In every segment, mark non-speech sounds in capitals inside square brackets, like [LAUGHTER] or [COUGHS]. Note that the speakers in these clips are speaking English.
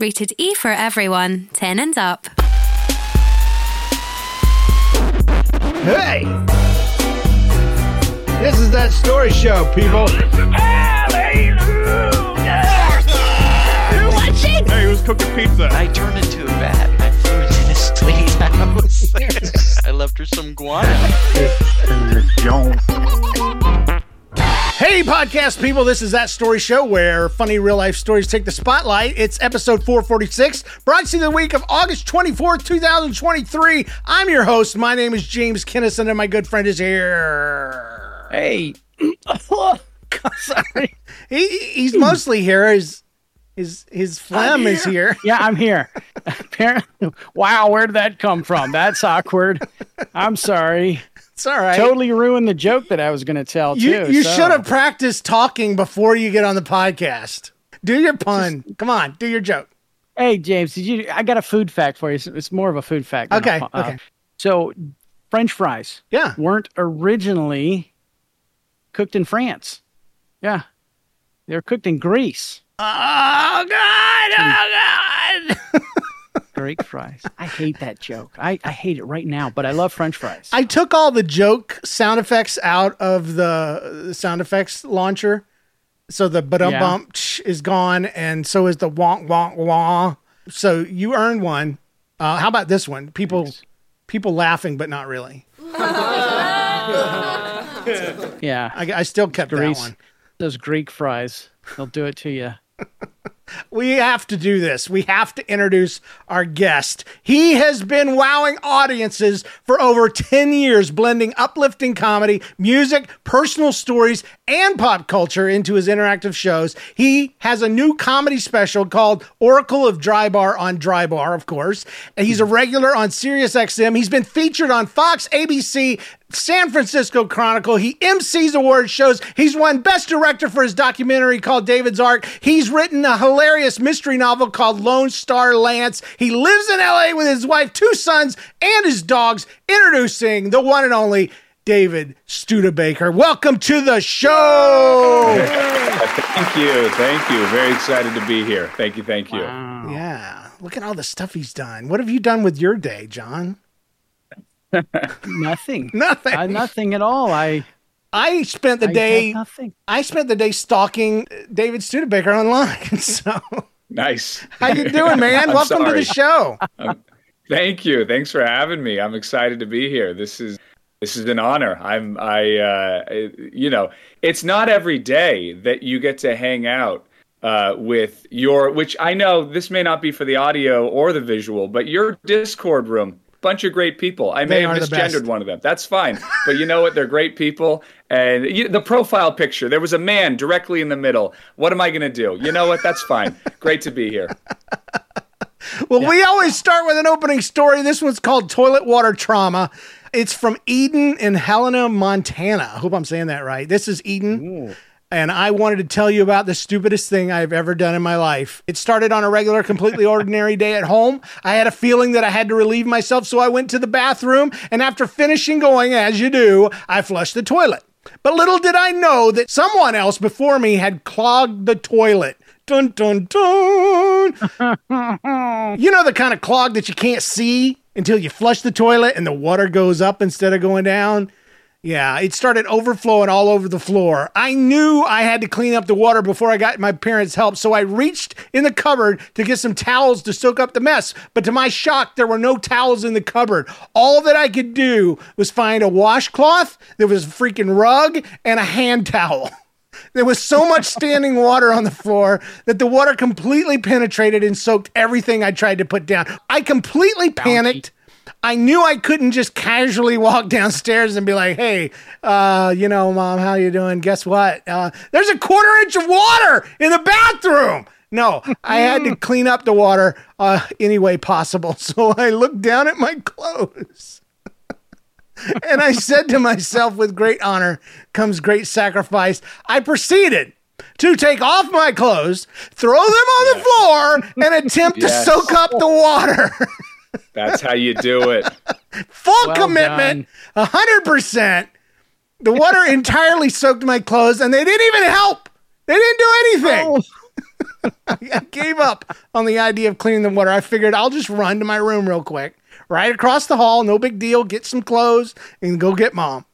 Rated E for everyone, 10 and up. Hey! This is that story show, people. Hallelujah! watching? Hey, who's cooking pizza? I turned into a bat. I flew into this lady's house. [LAUGHS] I left her some guano. Hey, podcast people, this is That Story Show where funny real life stories take the spotlight. It's episode 446, brought to you the week of August 24th, 2023. I'm your host. My name is James Kinnison, and my good friend is here. Hey. [COUGHS] Sorry. He, he's mostly here. His, his, his phlegm is here. Yeah, I'm here. [LAUGHS] Apparently, wow, where did that come from? That's awkward. I'm sorry. It's all right. Totally ruined the joke that I was going to tell You, too. you so- should have practiced talking before you get on the podcast. Do your pun. Come on, do your joke. Hey, James, did you? I got a food fact for you. It's, it's more of a food fact. than a Okay, uh, okay. So, French fries Yeah. weren't originally cooked in France. Yeah, they were cooked in Greece. Oh, God. Oh, God. [LAUGHS] Greek fries. I hate that joke. I, I hate it right now, but I love French fries. I took all the joke sound effects out of the the sound effects launcher. So the ba Yeah. bump is gone, and so is the wonk wonk wah. So you earned one. Uh, how about this one? People people laughing, but not really. [LAUGHS] yeah, I, I still kept that one. Those Greek fries, they'll do it to you. [LAUGHS] We have to do this. We have to introduce our guest. He has been wowing audiences for over 10 years, blending uplifting comedy, music, personal stories, and pop culture into his interactive shows. He has a new comedy special called Oracle of Dry Bar on Dry Bar, of course. And he's a regular on SiriusXM. He's been featured on Fox, ABC, San Francisco Chronicle. He MCs award shows. He's won Best Director for his documentary called David's Ark. He's written a hilarious mystery novel called Lone Star Lance. He lives in LA with his wife, two sons, and his dogs. Introducing the one and only David Studebaker. Welcome to the show. Thank you. Thank you. Very excited to be here. Thank you. Thank you. Yeah, look at all the stuff he's done. What have you done with your day, John? [LAUGHS] Nothing. Nothing. Uh, nothing at all. I I spent the I day. nothing. I spent the day stalking David Studebaker online. [LAUGHS] So, Nice. how you doing, [LAUGHS] man? I'm Welcome to the sorry. show. Thank you. Thanks for having me. I'm excited to be here. This is this is an honor. I'm I uh you know, it's not every day that you get to hang out uh with your which I know this may not be for the audio or the visual, but your Discord room bunch of great people. I may They have are the best. misgendered one of them. That's fine. but you know what? They're great people. And you, the profile picture, there was a man directly in the middle. What am I going to do? You know what? That's fine. great to be here. Well, we always start with an opening story. This one's called Toilet Water Trauma. It's from Eden in Helena, Montana. I hope I'm saying that right. This is Eden. And I wanted to tell you about the stupidest thing I've ever done in my life. It started on a regular, completely [LAUGHS] ordinary day at home. I had a feeling that I had to relieve myself, so I went to the bathroom. And after finishing going, as you do, I flushed the toilet. But little did I know that someone else before me had clogged the toilet. Dun, dun, dun. [LAUGHS] You know the kind of clog that you can't see until you flush the toilet and the water goes up instead of going down? Yeah, it started overflowing all over the floor. I knew I had to clean up the water before I got my parents' help, so I reached in the cupboard to get some towels to soak up the mess. But to my shock, there were no towels in the cupboard. All that I could do was find a washcloth, there was a freaking rug, and a hand towel. [LAUGHS] There was so much standing water on the floor that the water completely penetrated and soaked everything I tried to put down. I completely panicked. I knew I couldn't just casually walk downstairs and be like, "Hey, uh, you know, mom, how you doing? Guess what? Uh, there's a quarter inch of water in the bathroom." No, I had to clean up the water uh, any way possible. [LAUGHS] So I looked down at my clothes. [LAUGHS] and I said to myself, with great honor comes great sacrifice. I proceeded to take off my clothes, throw them on the floor, and [LAUGHS] attempt Yes. to soak up the water. That's how you do it. [LAUGHS] Full Well commitment, a hundred percent. The water [LAUGHS] entirely soaked my clothes, and they didn't even help. They didn't do anything. Oh. [LAUGHS] I gave up on the idea of cleaning the water. I figured I'll just run to my room real quick, right across the hall, no big deal, get some clothes, and go get mom.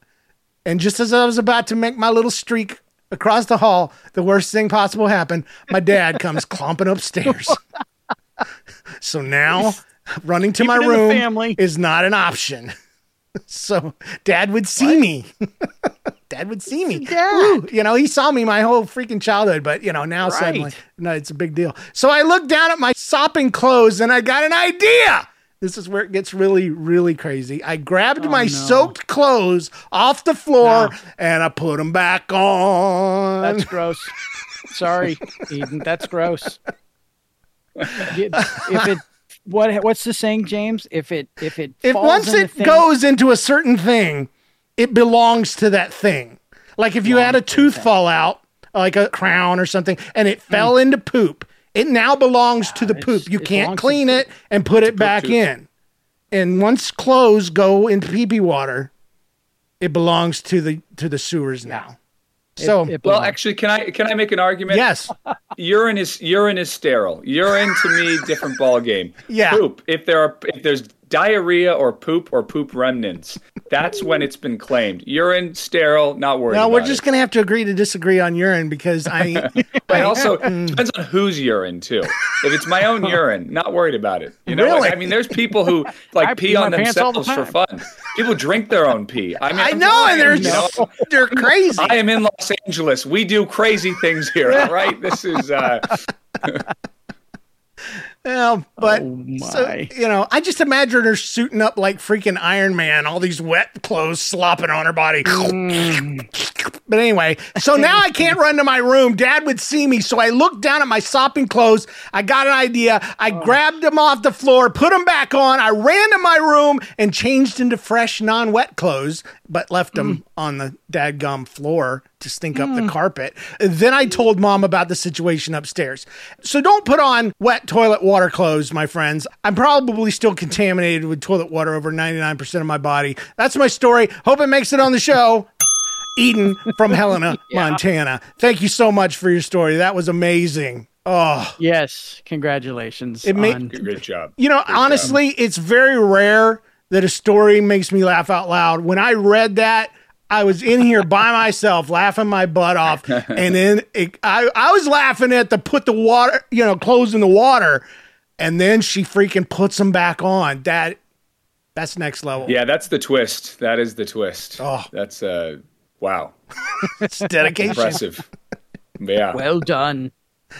And just as I was about to make my little streak across the hall, the worst thing possible happened. My dad comes clomping upstairs. so now [LAUGHS] running to my it in the room family. is not an option. [LAUGHS] So dad would see me. [LAUGHS] dad would see me. Woo. You know, he saw me my whole freaking childhood, but you know, now suddenly, no, it's a big deal. So I looked down at my sopping clothes and I got an idea. This is where it gets really, really crazy. I grabbed oh, my soaked clothes off the floor No. and I put them back on. That's gross. Sorry, Eden. That's gross. If it what what's the saying, James? If it if it if falls once in it thing- goes into a certain thing, it belongs to that thing. Like if you had a tooth fall out, like a crown or something, and it fell hmm. into poop, it now belongs to the poop. You can't clean it and put it back tooth. in. And once clothes go into pee pee water, it belongs to the to the sewers now. It- So it Well, actually, can I can I make an argument? yes, urine is urine is sterile. Urine to me, different ball game. [LAUGHS] Yeah. Poop. If there are if there's diarrhea or poop or poop remnants, that's when it's been claimed. Urine sterile. Not worried. no, we're just it. gonna have to agree to disagree on urine because I [LAUGHS] [LAUGHS] But also depends on whose urine too. If it's my own [LAUGHS] urine, not worried about it. You know, Really? Like, I mean, there's people who like I pee pee on all the themselves for fun. People drink their own pee. I mean, I know, and they're you, know, they're crazy. I am in Los Angeles. We do crazy things here. All right, this is. uh Yeah, but Oh, so you know, I just imagine her suiting up like freaking Iron Man, all these wet clothes slopping on her body. Mm. but anyway, so [LAUGHS] now I can't run to my room. Dad would see me, so I looked down at my sopping clothes. I got an idea. I grabbed them off the floor, put them back on. I ran to my room and changed into fresh, non-wet clothes, but left them mm. On the dadgum floor to stink up the mm. carpet. Then I told mom about the situation upstairs. So don't put on wet toilet water clothes, my friends. I'm probably still contaminated with toilet water over 99% of my body. That's my story. Hope it makes it on the show. Eden from [LAUGHS] Helena, Montana. Thank you so much for your story. That was amazing. Oh, yes, congratulations. It may- on- Great job. you know, honestly, it's very rare that a story makes me laugh out loud. When I read that, I was in here by [LAUGHS] myself laughing my butt off, and then it, I I was laughing at the put the water, you know, clothes in the water, and then she freaking puts them back on. That that's next level. Yeah, that's the twist. That is the twist. Oh. That's uh, wow, [LAUGHS] it's dedication. impressive. Yeah. well done.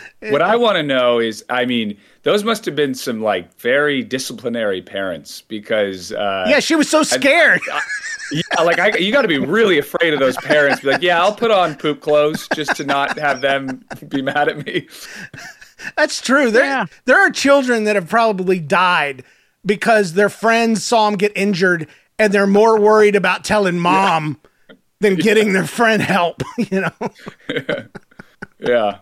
[LAUGHS] what I want to know is, I mean, those must have been some like very disciplinary parents because uh, Yeah, she was so scared. yeah, like I, you got to be really afraid of those parents. Be like, yeah, I'll put on poop clothes just to not have them be mad at me. That's true. There, Yeah. there are children that have probably died because their friends saw them get injured and they're more worried about telling mom than getting their friend help. [LAUGHS] You know? [LAUGHS] Yeah,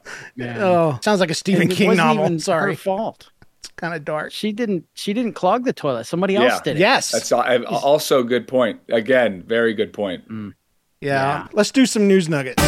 Oh, sounds like a Stephen it King wasn't novel. even Sorry. her fault. It's kind of dark. She didn't. She didn't clog the toilet. Somebody else did it. Yes. that's also a good point. Again, very good point. Mm. yeah. Let's do some news nuggets.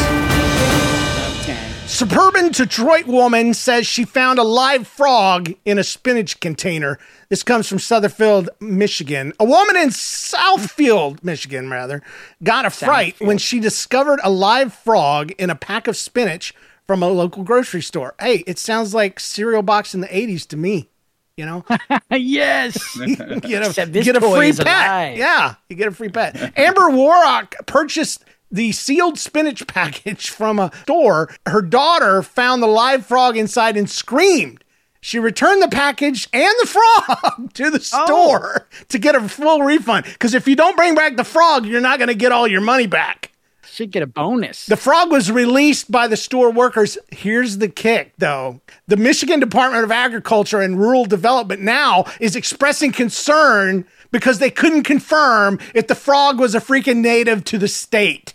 Okay. Suburban Detroit woman says she found a live frog in a spinach container. This comes from Sutherfield, Michigan. A woman in Southfield, Michigan, rather, got a fright when she discovered a live frog in a pack of spinach from a local grocery store. Hey, it sounds like cereal box in the 80s to me. You know, [LAUGHS] yes. [LAUGHS] you get a, Except get a toy free pet. alive. Yeah, you get a free pet. Amber Warrock purchased the sealed spinach [LAUGHS] package from a store. Her daughter found the live frog inside and screamed. She returned the package and the frog to the Oh. store to get a full refund. Because if you don't bring back the frog, you're not going to get all your money back. Should get a bonus. The frog was released by the store workers. Here's the kick, though. The Michigan Department of Agriculture and Rural Development now is expressing concern because they couldn't confirm if the frog was a freaking native to the state.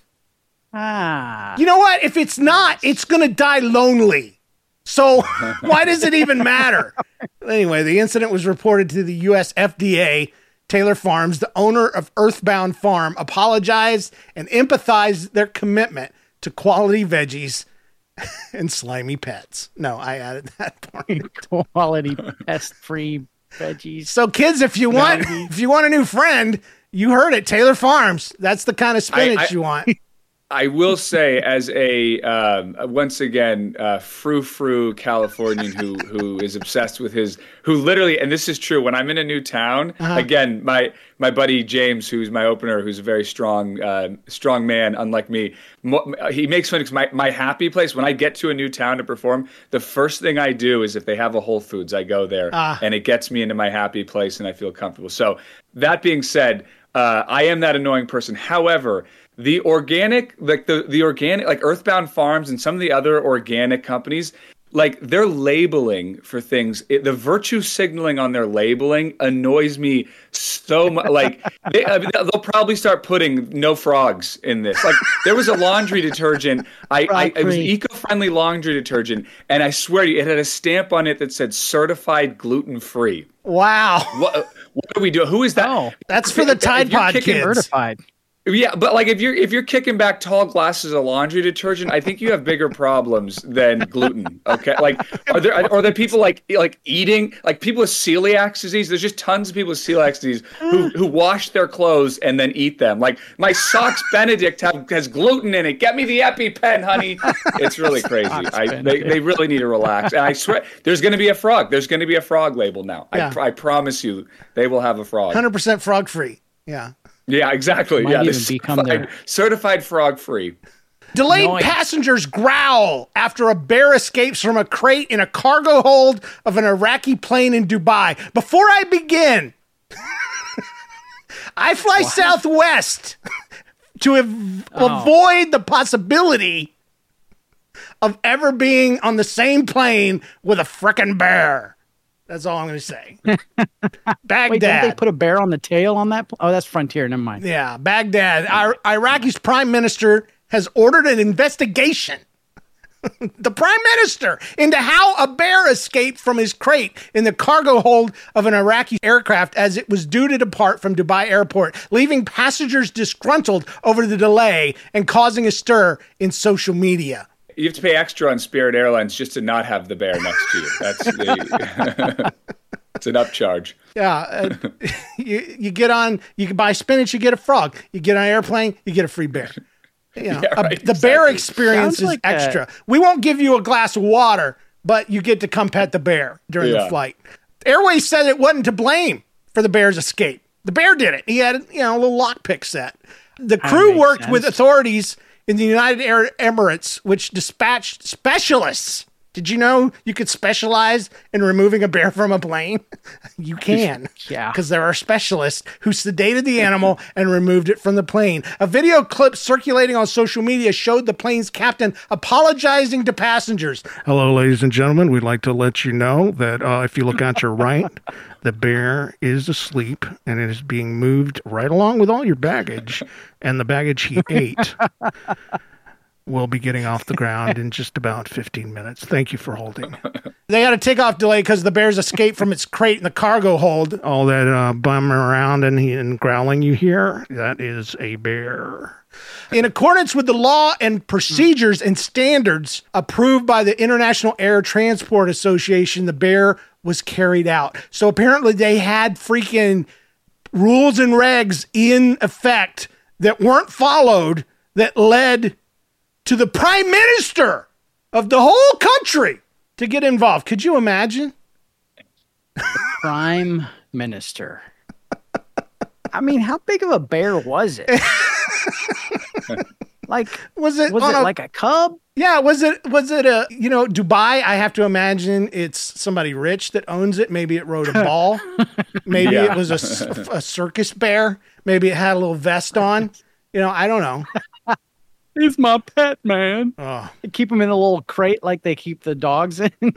ah. You know what? If it's not, it's going to die lonely. So [LAUGHS] why does it even matter? [LAUGHS] Anyway, the incident was reported to the US FDA. Taylor Farms, the owner of Earthbound Farm, apologized and empathized their commitment to quality veggies [LAUGHS] and slimy pets. No, I added [LAUGHS] that part. Quality pest free veggies. So kids, if you want if you want a new friend, you heard it, Taylor Farms. That's the kind of spinach I- you want. [LAUGHS] I will say, as a um, once again uh, frou frou Californian who who is obsessed with his who literally, and this is true. When I'm in a new town, again, my my buddy James, who's my opener, who's a very strong uh, strong man, unlike me, mo- he makes fun of my my happy place. When I get to a new town to perform, the first thing I do is if they have a Whole Foods, I go there, and it gets me into my happy place, and I feel comfortable. So that being said. Uh, I am that annoying person. However, the organic like the the organic like earthbound farms and some of the other organic companies like their labeling for things. It, the virtue signaling on their labeling annoys me so much [LAUGHS] like they, I mean, they'll probably start putting no frogs in this. Like there was a laundry detergent. I, I it was eco-friendly laundry detergent and i swear to you it had a stamp on it that said certified gluten-free. Wow. what what do we do? Who is that? Oh, That's for the Tide Pod kicking kids. certified. Yeah, but like if you're if you're kicking back tall glasses of laundry detergent, I think you have bigger problems than gluten. Okay, like are there are there people like like eating like people with celiac disease? There's just tons of people with celiac disease who who wash their clothes and then eat them. Like my socks Benedict have has gluten in it. Get me the EpiPen, honey. It's really [LAUGHS] crazy. I they, they really need to relax. And I swear, there's going to be a frog. There's going to be a frog label now. Yeah. I, I promise you, they will have a frog. 100% frog free. Yeah. Yeah, exactly. Might yeah, even become certified, their- certified frog free. Delayed Noise. passengers growl after a bear escapes from a crate in a cargo hold of an Iraqi plane in Dubai. Before I begin, [LAUGHS] I fly southwest to av- oh. avoid the possibility of ever being on the same plane with a frickin' bear. That's all I'm going to say. Baghdad. [LAUGHS] Wait, don't they put a bear on the tail on that? pl- Oh, that's Frontier. Never mind. Yeah, Baghdad. Our, Iraqi's prime minister has ordered an investigation. [LAUGHS] the prime minister into how a bear escaped from his crate in the cargo hold of an Iraqi aircraft as it was due to depart from Dubai airport, leaving passengers disgruntled over the delay and causing a stir in social media. You have to pay extra on Spirit Airlines just to not have the bear next to you. That's the. [LAUGHS] it's an upcharge. Yeah, uh, [LAUGHS] you you get on, you can buy spinach, you get a frog. You get on an airplane, you get a free bear. You know, [LAUGHS] Yeah, a- right, the bear experience Sounds is like a- extra. We won't give you a glass of water, but you get to come pet the bear during the flight. Airways said it wasn't to blame for the bear's escape. The bear did it. He had you know a little lockpick set. The crew makes worked with authorities in the United Arab Emirates, which dispatched specialists. Did you know you could specialize in removing a bear from a plane? [LAUGHS] you can. Yeah. Because there are specialists who sedated the animal and removed it from the plane. A video clip circulating on social media showed the plane's captain apologizing to passengers. Hello, ladies and gentlemen. We'd like to let you know that uh, if you look at your right, [LAUGHS] the bear is asleep and it is being moved right along with all your baggage. And the baggage he ate will be getting off the ground in just about 15 minutes. Thank you for holding. [LAUGHS] They had a takeoff delay because the bear's escaped from its crate in the cargo hold. All that uh, bumming around and, and growling you hear, that is a bear. In accordance with the law and procedures and standards approved by the International Air Transport Association, the bear was carried out. So apparently they had freaking rules and regs in effect that weren't followed that led to the prime minister of the whole country to get involved. Could you imagine? Prime Minister. I mean, how big of a bear was it? [LAUGHS] like, Was it was it a, like a cub? yeah, was it was it a you know, Dubai, I have to imagine it's somebody rich that owns it. Maybe it rode a ball. [LAUGHS] Maybe Yeah. it was a circus bear. Maybe it had a little vest on. You know, I don't know. He's my pet, man. Oh. They keep him in a little crate like they keep the dogs in. [LAUGHS]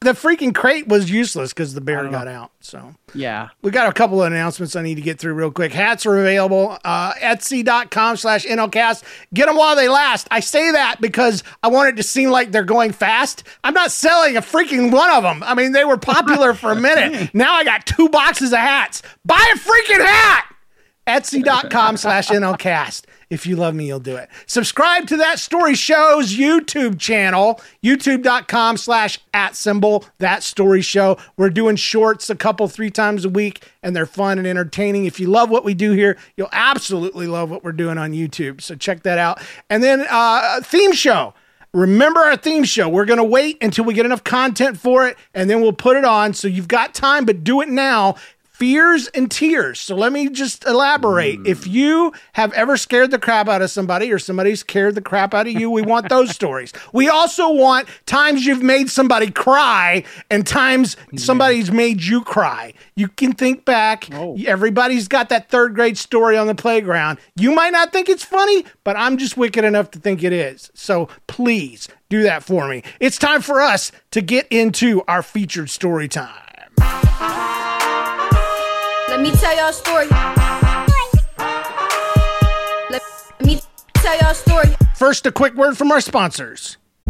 The freaking crate was useless because the bear got out. So yeah. we got a couple of announcements I need to get through real quick. Hats are available. Uh, Etsy.com slash NLCast. Get them while they last. I say that because I want it to seem like they're going fast. I'm not selling a freaking one of them. I mean, they were popular for a minute. [LAUGHS] Now I got two boxes of hats. Buy a freaking hat! [LAUGHS] Etsy.com slash NLCast. If you love me, you'll do it. Subscribe to That Story Show's YouTube channel, youtube.com slash at symbol That Story Show. We're doing shorts a couple, three times a week, and they're fun and entertaining. If you love what we do here, you'll absolutely love what we're doing on YouTube. So check that out. And then uh, theme show. Remember our theme show. We're going to wait until we get enough content for it, and then we'll put it on. So you've got time, but do it now fears and tears. So let me just elaborate. If hmm. you have ever scared the crap out of somebody or somebody's scared the crap out of you, we want those [LAUGHS] stories. We also want times you've made somebody cry and times somebody's made you cry. You can think back. Oh. Everybody's got that third grade story on the playground. You might not think it's funny, but I'm just wicked enough to think it is. So please do that for me. It's time for us to get into our featured story time. Let me tell y'all a story. Let me tell y'all a story. First, a quick word from our sponsors.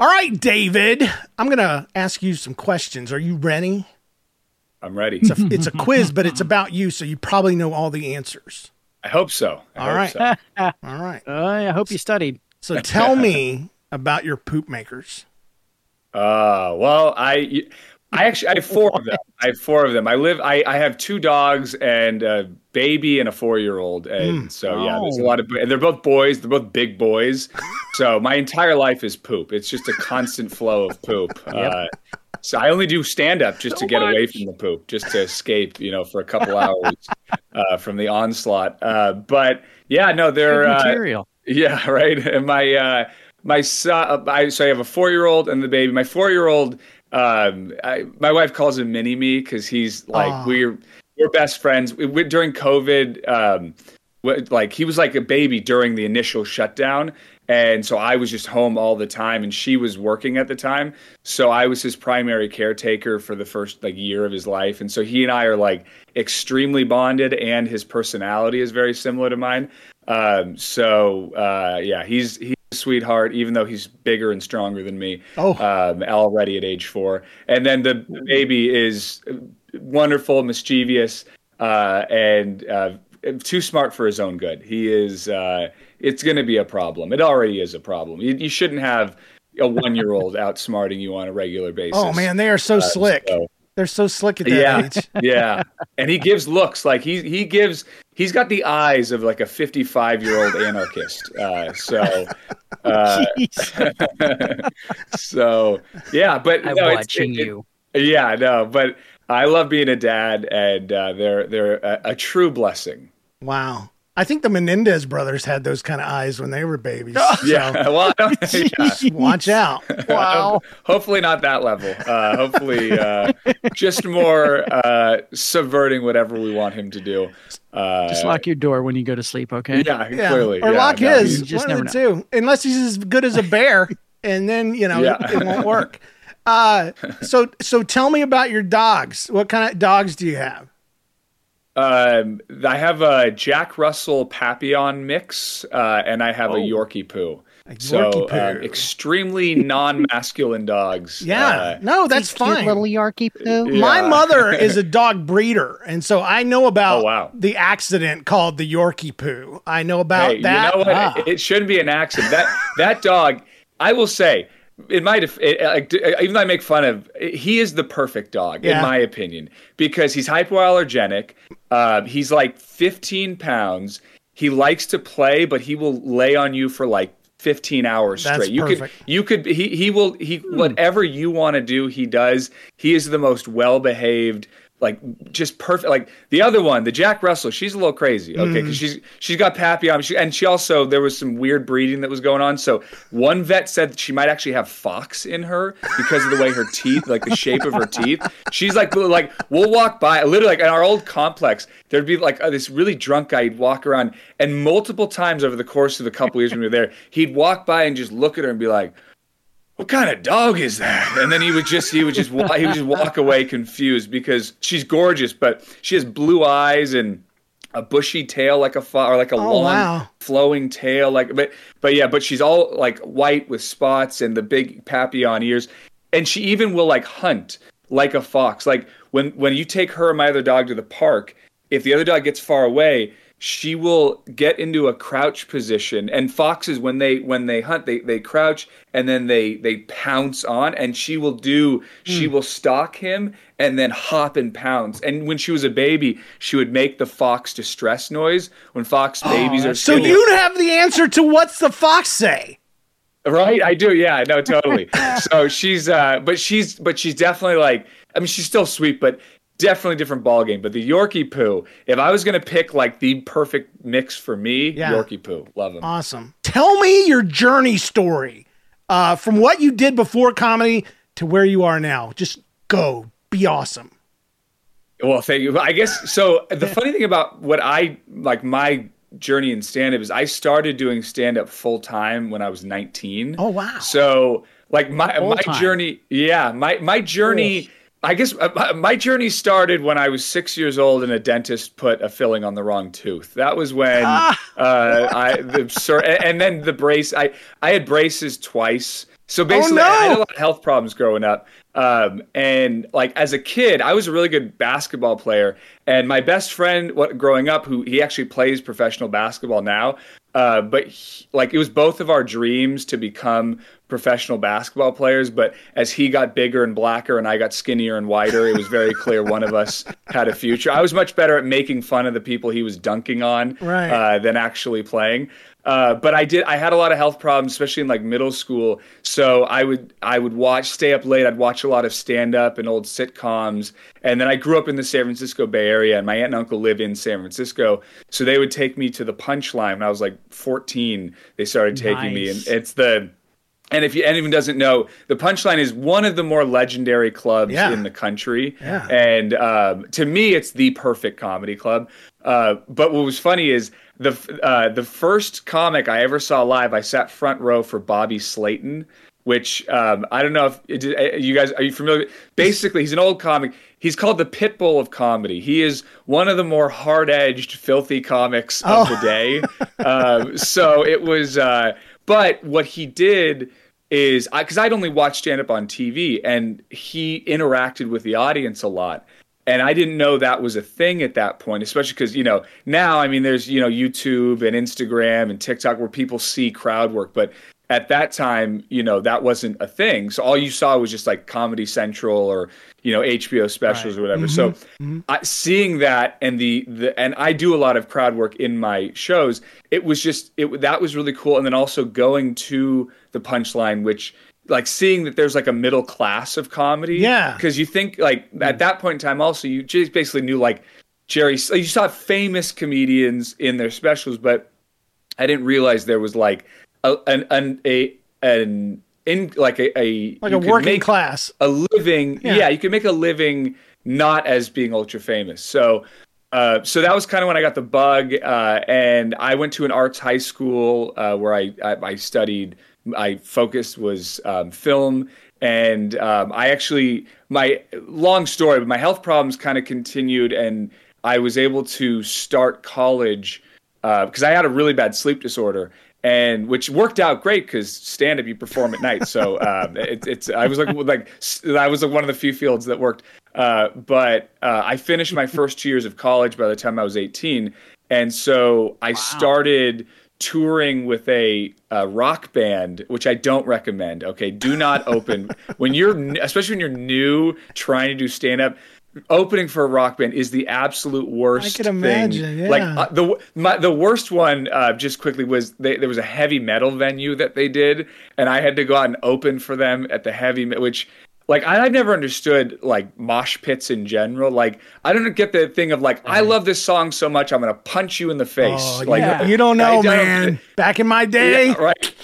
All right, David, I'm going to ask you some questions. Are you ready? I'm ready. It's a, it's a quiz, but it's about you, so you probably know all the answers. I hope so. I All hope right. so. [LAUGHS] All right. Uh, I hope you studied. So tell me about your poop makers. Uh, well, I, I actually I have four of them. I have four of them. I live. I, I have two dogs and a baby and a four year old, and so yeah, there's a lot of. And they're both boys. They're both big boys. so my entire life is poop. It's just a constant flow of poop. [LAUGHS] Uh, so I only do stand up just to get away from the poop, just to escape, you know, for a couple hours uh, from the onslaught. Uh, but yeah, no, they're Good uh, material. yeah, [LAUGHS] right. And my uh, my son, I, so I have a four year old and the baby. My four year old, um, I, my wife calls him Mini Me because he's like Aw. we're we're best friends. We, we, during COVID, um, wh- like he was like a baby during the initial shutdown. And so I was just home all the time, and she was working at the time. So I was his primary caretaker for the first like year of his life. And so he and I are like extremely bonded, and his personality is very similar to mine. Um, so uh, yeah, he's he's a sweetheart, even though he's bigger and stronger than me. Oh. um, already at age four. And then the baby is wonderful, mischievous, uh, and uh, too smart for his own good. He is uh, it's going to be a problem. It already is a problem. You, you shouldn't have a one year old [LAUGHS] outsmarting you on a regular basis. Oh man, they are so Uh, slick. so- They're so slick at that yeah, age. [LAUGHS] yeah, [LAUGHS] and he gives looks like he he gives he's got the eyes of like a fifty five year old anarchist. Uh, so, uh, [LAUGHS] so yeah, but I'm no, watching it- it- you. yeah, no, but I love being a dad, and uh, they're they're a, a true blessing. Wow. I think the Menendez brothers had those kind of eyes when they were babies. [LAUGHS] Yeah, [LAUGHS] well, [LAUGHS] yeah. Watch out. Wow. hopefully not that level. Uh, hopefully, uh, just more uh, subverting whatever we want him to do. Uh, Just lock your door when you go to sleep, okay? Yeah, Yeah. clearly. or yeah, lock no, his. you just one of never the two. Unless he's as good as a bear, and then you know Yeah. it, it won't work. Uh, so so tell me about your dogs. What kind of dogs do you have? Um, I have a Jack Russell Papillon mix, uh, and I have a Oh. Yorkie Poo. A So Yorkie um, poo. extremely [LAUGHS] non-masculine dogs. Yeah, Uh, no, that's fine. Little Yorkie poo. My mother [LAUGHS] is a dog breeder, and so I know about Oh, wow. the accident called the Yorkie poo. I know about hey, that. you know what? Ah. It, it shouldn't be an accident. That that dog, I will say, it might have. It, even though I make fun of, he is the perfect dog Yeah. in my opinion because he's hypoallergenic. Uh, he's like 15 pounds. He likes to play, but he will lay on you for like 15 hours That's straight. You perfect. Hmm. could you could he he will he whatever you want to do, he does. He is the most well behaved like just perfect like the other one the jack russell she's a little crazy okay Mm. because she's she's got papillon she, and she also there was some weird breeding that was going on so one vet said that she might actually have fox in her because of the way her teeth like the shape of her teeth she's like like we'll walk by literally like in our old complex there'd be like uh, this really drunk guy he'd walk around and multiple times over the course of a couple years when we were there he'd walk by and just look at her and be like what kind of dog is that? And then he would just he would just he would just walk away confused because she's gorgeous, but she has blue eyes and a bushy tail like a or like a Oh, long wow. flowing tail like but but yeah, but she's all like white with spots and the big papillon ears, and she even will like hunt like a fox. Like when when you take her and my other dog to the park, if the other dog gets far away she will get into a crouch position and foxes when they when they hunt they they crouch and then they they pounce on and she will do she Hmm. will stalk him and then hop and pounce and when she was a baby she would make the fox distress noise when fox babies are Oh, so sitting- you have the answer to what's the fox say? Right, I do. Yeah, no, [LAUGHS] totally. so she's, uh, but she's, but she's definitely like, I mean, she's still sweet, but definitely different ball game. But the Yorkie poo, if I was gonna pick like the perfect mix for me, Yeah. Yorkie poo, love him. Awesome. Tell me your journey story uh, from what you did before comedy to where you are now. Just go. Be awesome. Well, thank you. I guess so. The funny thing about what I like my journey in stand up is I started doing stand up full time when I was 19. Oh wow. So like my my journey, yeah, my my journey. I guess uh, my- journey started when I was six years old and a dentist put a filling on the wrong tooth. That was when uh, I the sur- and and then the brace. I I had braces twice. So basically, Oh, no. I had a lot of health problems growing up. Um, and like as a kid, I was a really good basketball player. And my best friend, what growing up, who he actually plays professional basketball now, uh, but he- like it was both of our dreams to become professional basketball players. But as he got bigger and blacker, and I got skinnier and whiter, it was very clear one of us [LAUGHS] had a future. I was much better at making fun of the people he was dunking on Right. uh, than actually playing. Uh, but I did. I had a lot of health problems, especially in like middle school. So I would I would watch, stay up late. I'd watch a lot of stand up and old sitcoms. And then I grew up in the San Francisco Bay Area, and my aunt and uncle live in San Francisco. So they would take me to the Punchline when I was like 14. They started taking me, and it's the and if you anyone doesn't know, the Punchline is one of the more legendary clubs Yeah. in the country, Yeah. and um, to me, it's the perfect comedy club. Uh, but what was funny is the uh, the first comic I ever saw live, I sat front row for Bobby Slayton, which um, I don't know if it, uh, you guys are you familiar. with Basically, he's an old comic. He's called the Pitbull of comedy. He is one of the more hard-edged, filthy comics of Oh. the day. um, [LAUGHS] so it was. Uh, but what he did is because I'd only watched stand up on TV, and he interacted with the audience a lot. and I didn't know that was a thing at that point, especially because you know now I mean there's you know YouTube and Instagram and TikTok where people see crowd work, but at that time, you know, that wasn't a thing. So all you saw was just like Comedy Central or you know HBO specials right. or whatever. Mm-hmm. So mm-hmm. I, seeing that and the the and I do a lot of crowd work in my shows. It was just it that was really cool. And then also going to the punchline, which like seeing that there's like a middle class of comedy. Yeah, because you think like at mm. that point in time, also you just basically knew like Jerry. You saw famous comedians in their specials, but I didn't realize there was like a, an, an a an in like a, a like a working class a living yeah. yeah. you can make a living not as being ultra famous so uh, so that was kind of when I got the bug, uh, and I went to an arts high school uh, where I, I, I studied. I focused was um, film, and um, I actually my long story, but my health problems kind of continued, and I was able to start college because uh, I had a really bad sleep disorder, and which worked out great because stand up you perform at night. So [LAUGHS] um, it, it's I was like like I was like one of the few fields that worked. Uh, but uh, I finished my first two years of college by the time I was 18, and so I wow. started touring with a, a, rock band, which I don't recommend. Okay, do not open [LAUGHS] when you're especially when you're new trying to do stand up opening for a rock band is the absolute worst. I can imagine. Yeah. Like uh, the my, the worst one, uh, just quickly was they, there was a heavy metal venue that they did, and I had to go out and open for them at the heavy, which like I, have never understood like mosh pits in general. Like I don't get the thing of like I love this song so much I'm gonna punch you in the face. Oh, like yeah. you don't know, I, man. Back in my day, yeah, right.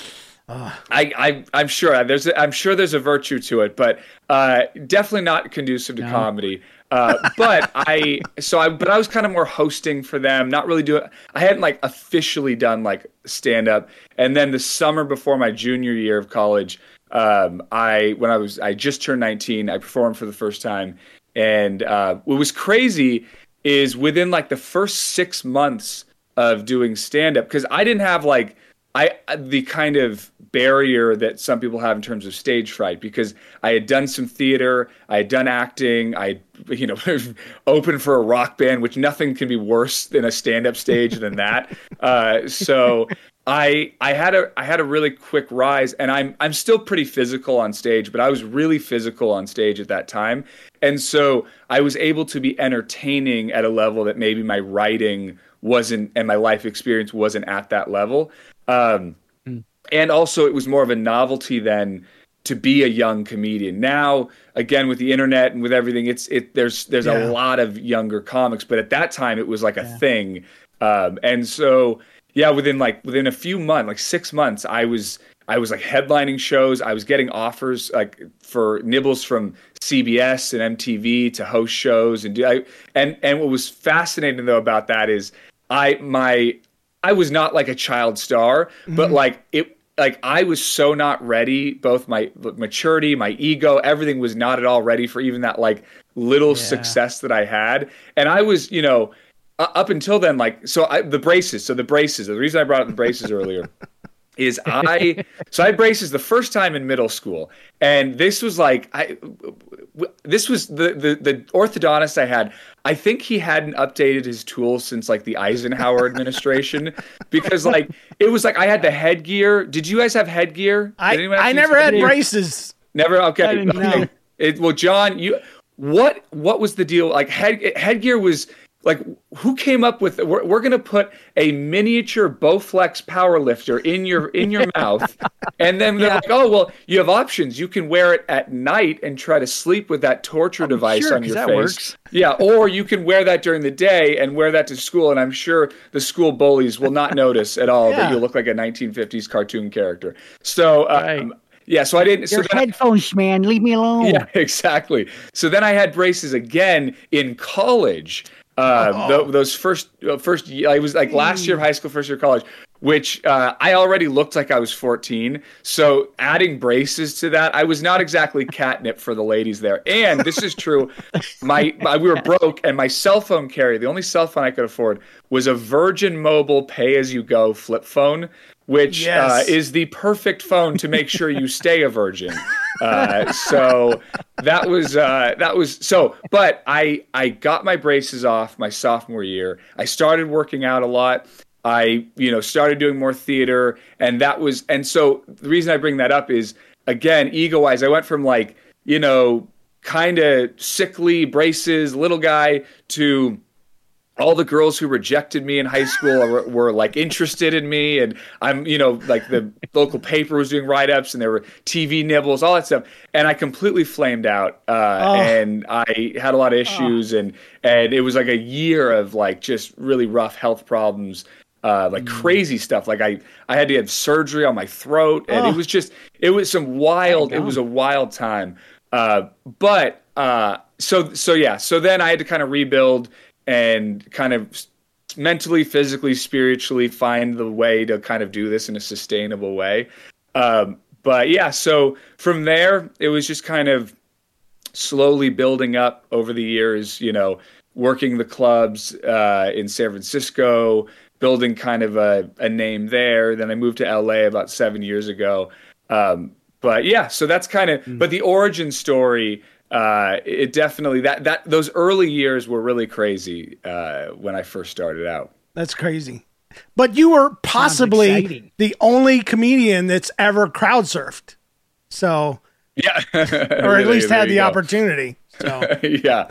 I, I, I'm sure there's, a, I'm sure there's a virtue to it, but uh, definitely not conducive to no. comedy. Uh, but I so I but I was kind of more hosting for them, not really doing. I hadn't like officially done like stand up, and then the summer before my junior year of college, um, I when I was I just turned 19, I performed for the first time, and uh, what was crazy is within like the first six months of doing stand up because I didn't have like I the kind of barrier that some people have in terms of stage fright because I had done some theater, I had done acting, I you know [LAUGHS] opened for a rock band, which nothing can be worse than a stand up stage than that. [LAUGHS] Uh, so I I had a I had a really quick rise, and I'm I'm still pretty physical on stage, but I was really physical on stage at that time, and so I was able to be entertaining at a level that maybe my writing wasn't and my life experience wasn't at that level. Um, mm. And also, it was more of a novelty then to be a young comedian. Now, again, with the internet and with everything, it's it. There's there's yeah. a lot of younger comics, but at that time, it was like a yeah. thing. Um, and so, yeah, within like within a few months, like six months, I was I was like headlining shows. I was getting offers like for nibbles from CBS and MTV to host shows and do. I, and and what was fascinating though about that is I my I was not like a child star, mm-hmm. but like it like I was so not ready, both my maturity, my ego, everything was not at all ready for even that like little yeah. success that I had. And I was, you know, up until then like so I, the braces, so the braces, the reason I brought up the braces earlier [LAUGHS] is I so I had braces the first time in middle school, and this was like I this was the the the orthodontist I had. I think he hadn't updated his tools since like the Eisenhower [LAUGHS] administration because like it was like I had the headgear. Did you guys have headgear? I I never had braces. Never. Okay. okay. It, well, John, you what what was the deal? Like head headgear was like who came up with we're, we're going to put a miniature bowflex power lifter in your in your [LAUGHS] mouth and then they're yeah. like oh well you have options you can wear it at night and try to sleep with that torture I'm device sure, on your face works. yeah or you can wear that during the day and wear that to school and i'm sure the school bullies will not notice at all yeah. that you look like a 1950s cartoon character so um, right. Yeah, so I didn't. Your so headphones, I, man. Leave me alone. Yeah, [LAUGHS] exactly. So then I had braces again in college, uh, oh. the, those first uh, first I was like last year of high school, first year of college, which uh, I already looked like I was 14. So adding braces to that, I was not exactly catnip for the ladies there. And this is true. my, my we were broke, and my cell phone carrier, the only cell phone I could afford, was a Virgin Mobile pay as you go flip phone which uh, yes. uh, is the perfect phone to make sure you stay a virgin. Uh, so that was uh, that was so. But I I got my braces off my sophomore year. I started working out a lot. I you know started doing more theater, and that was and so the reason I bring that up is again ego wise. I went from like you know kind of sickly braces little guy to all the girls who rejected me in high school were, were, like interested in me and i'm you know like the local paper was doing write-ups and there were tv nibbles all that stuff and i completely flamed out uh, oh. and i had a lot of issues oh. and and it was like a year of like just really rough health problems uh, like mm. crazy stuff like i i had to have surgery on my throat and oh. it was just it was some wild it was a wild time uh, but uh, so so yeah, so then I had to kind of rebuild and kind of mentally, physically, spiritually find the way to kind of do this in a sustainable way. Um, but yeah, so from there, it was just kind of slowly building up over the years. You know, working the clubs uh, in San Francisco, building kind of a, a name there. Then I moved to LA about seven years ago. Um, but yeah, so that's kind of. Mm. But the origin story, uh, it definitely that that those early years were really crazy uh, when I first started out. That's crazy. But you were possibly the only comedian that's ever crowd surfed. So yeah, or at [LAUGHS] least had the go. opportunity. So [LAUGHS] yeah,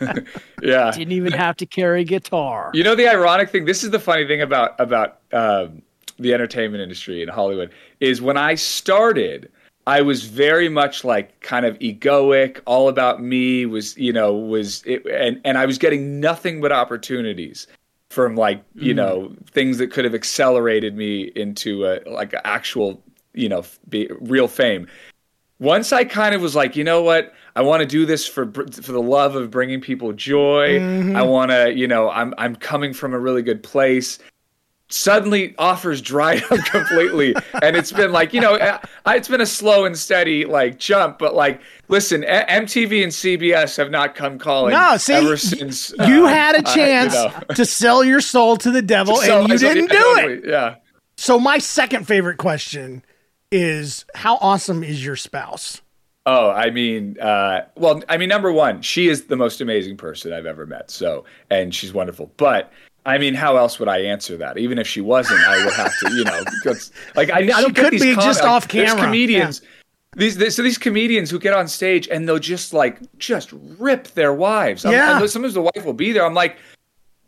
[LAUGHS] yeah. Didn't even have to carry guitar. You know the ironic thing. This is the funny thing about about um, the entertainment industry in Hollywood is when I started. I was very much like kind of egoic, all about me. Was you know was it, and and I was getting nothing but opportunities from like you mm. know things that could have accelerated me into a like actual you know be, real fame. Once I kind of was like, you know what, I want to do this for for the love of bringing people joy. Mm-hmm. I want to, you know, I'm I'm coming from a really good place suddenly offers dried up [LAUGHS] completely and it's been like you know it's been a slow and steady like jump but like listen mtv and cbs have not come calling no see ever since you uh, had a chance uh, you know. [LAUGHS] to sell your soul to the devil [LAUGHS] to and you didn't do it yeah so my second favorite question is how awesome is your spouse Oh, I mean, uh, well, I mean, number one, she is the most amazing person I've ever met. So, and she's wonderful. But I mean, how else would I answer that? Even if she wasn't, I would have to, you know, [LAUGHS] because like I, I don't could these be just off camera. Comedians. Yeah. These, so these comedians who get on stage and they'll just like just rip their wives. Yeah. I'm, sometimes the wife will be there. I'm like,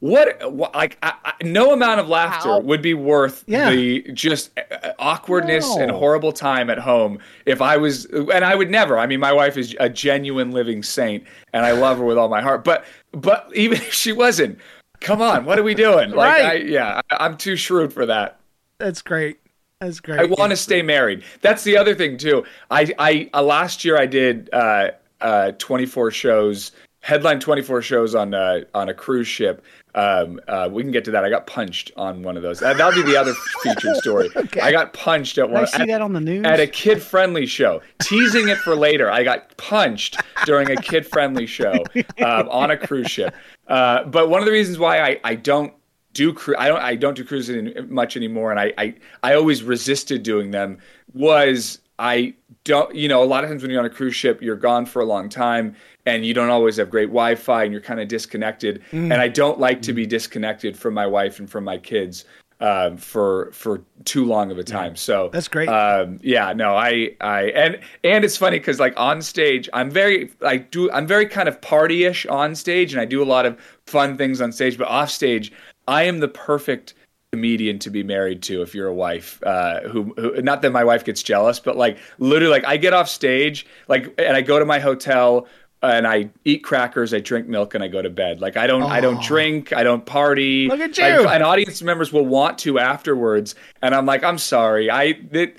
what? what like, I, I, no amount of laughter How? would be worth yeah. the just uh, awkwardness no. and horrible time at home if I was. And I would never. I mean, my wife is a genuine living saint, and I love her with all my heart. But but even [LAUGHS] if she wasn't, come on, what are we doing? Like, right. I, yeah, I, am too shrewd for that. That's great. That's great. I want to stay married. That's the other thing too. I, I uh, last year I did uh, uh, 24 shows, headline 24 shows on uh, on a cruise ship. Um, uh, we can get to that. I got punched on one of those. Uh, that'll be the other [LAUGHS] featured story. okay. I got punched at one. I see at, that on the news at a kid-friendly show. Teasing it for later. I got punched during a kid-friendly show [LAUGHS] um, on a cruise ship. Uh, but one of the reasons why I, I don't do cru- I don't I don't do cruising much anymore, and I, I I always resisted doing them was I don't you know a lot of times when you're on a cruise ship you're gone for a long time and you don't always have great Wi-Fi and you're kind of disconnected, mm. and I don't like to be disconnected from my wife and from my kids um, for for too long of a time. So that's great. Um, yeah, no, I I and and it's funny because like on stage, I'm very I do I'm very kind of partyish on stage, and I do a lot of fun things on stage. But off stage, I am the perfect comedian to be married to if you're a wife uh, who, who not that my wife gets jealous but like literally like i get off stage like and i go to my hotel and I eat crackers, I drink milk, and I go to bed. Like I don't, oh. I don't drink, I don't party. Look at you. I, and audience members will want to afterwards, and I'm like, I'm sorry, I that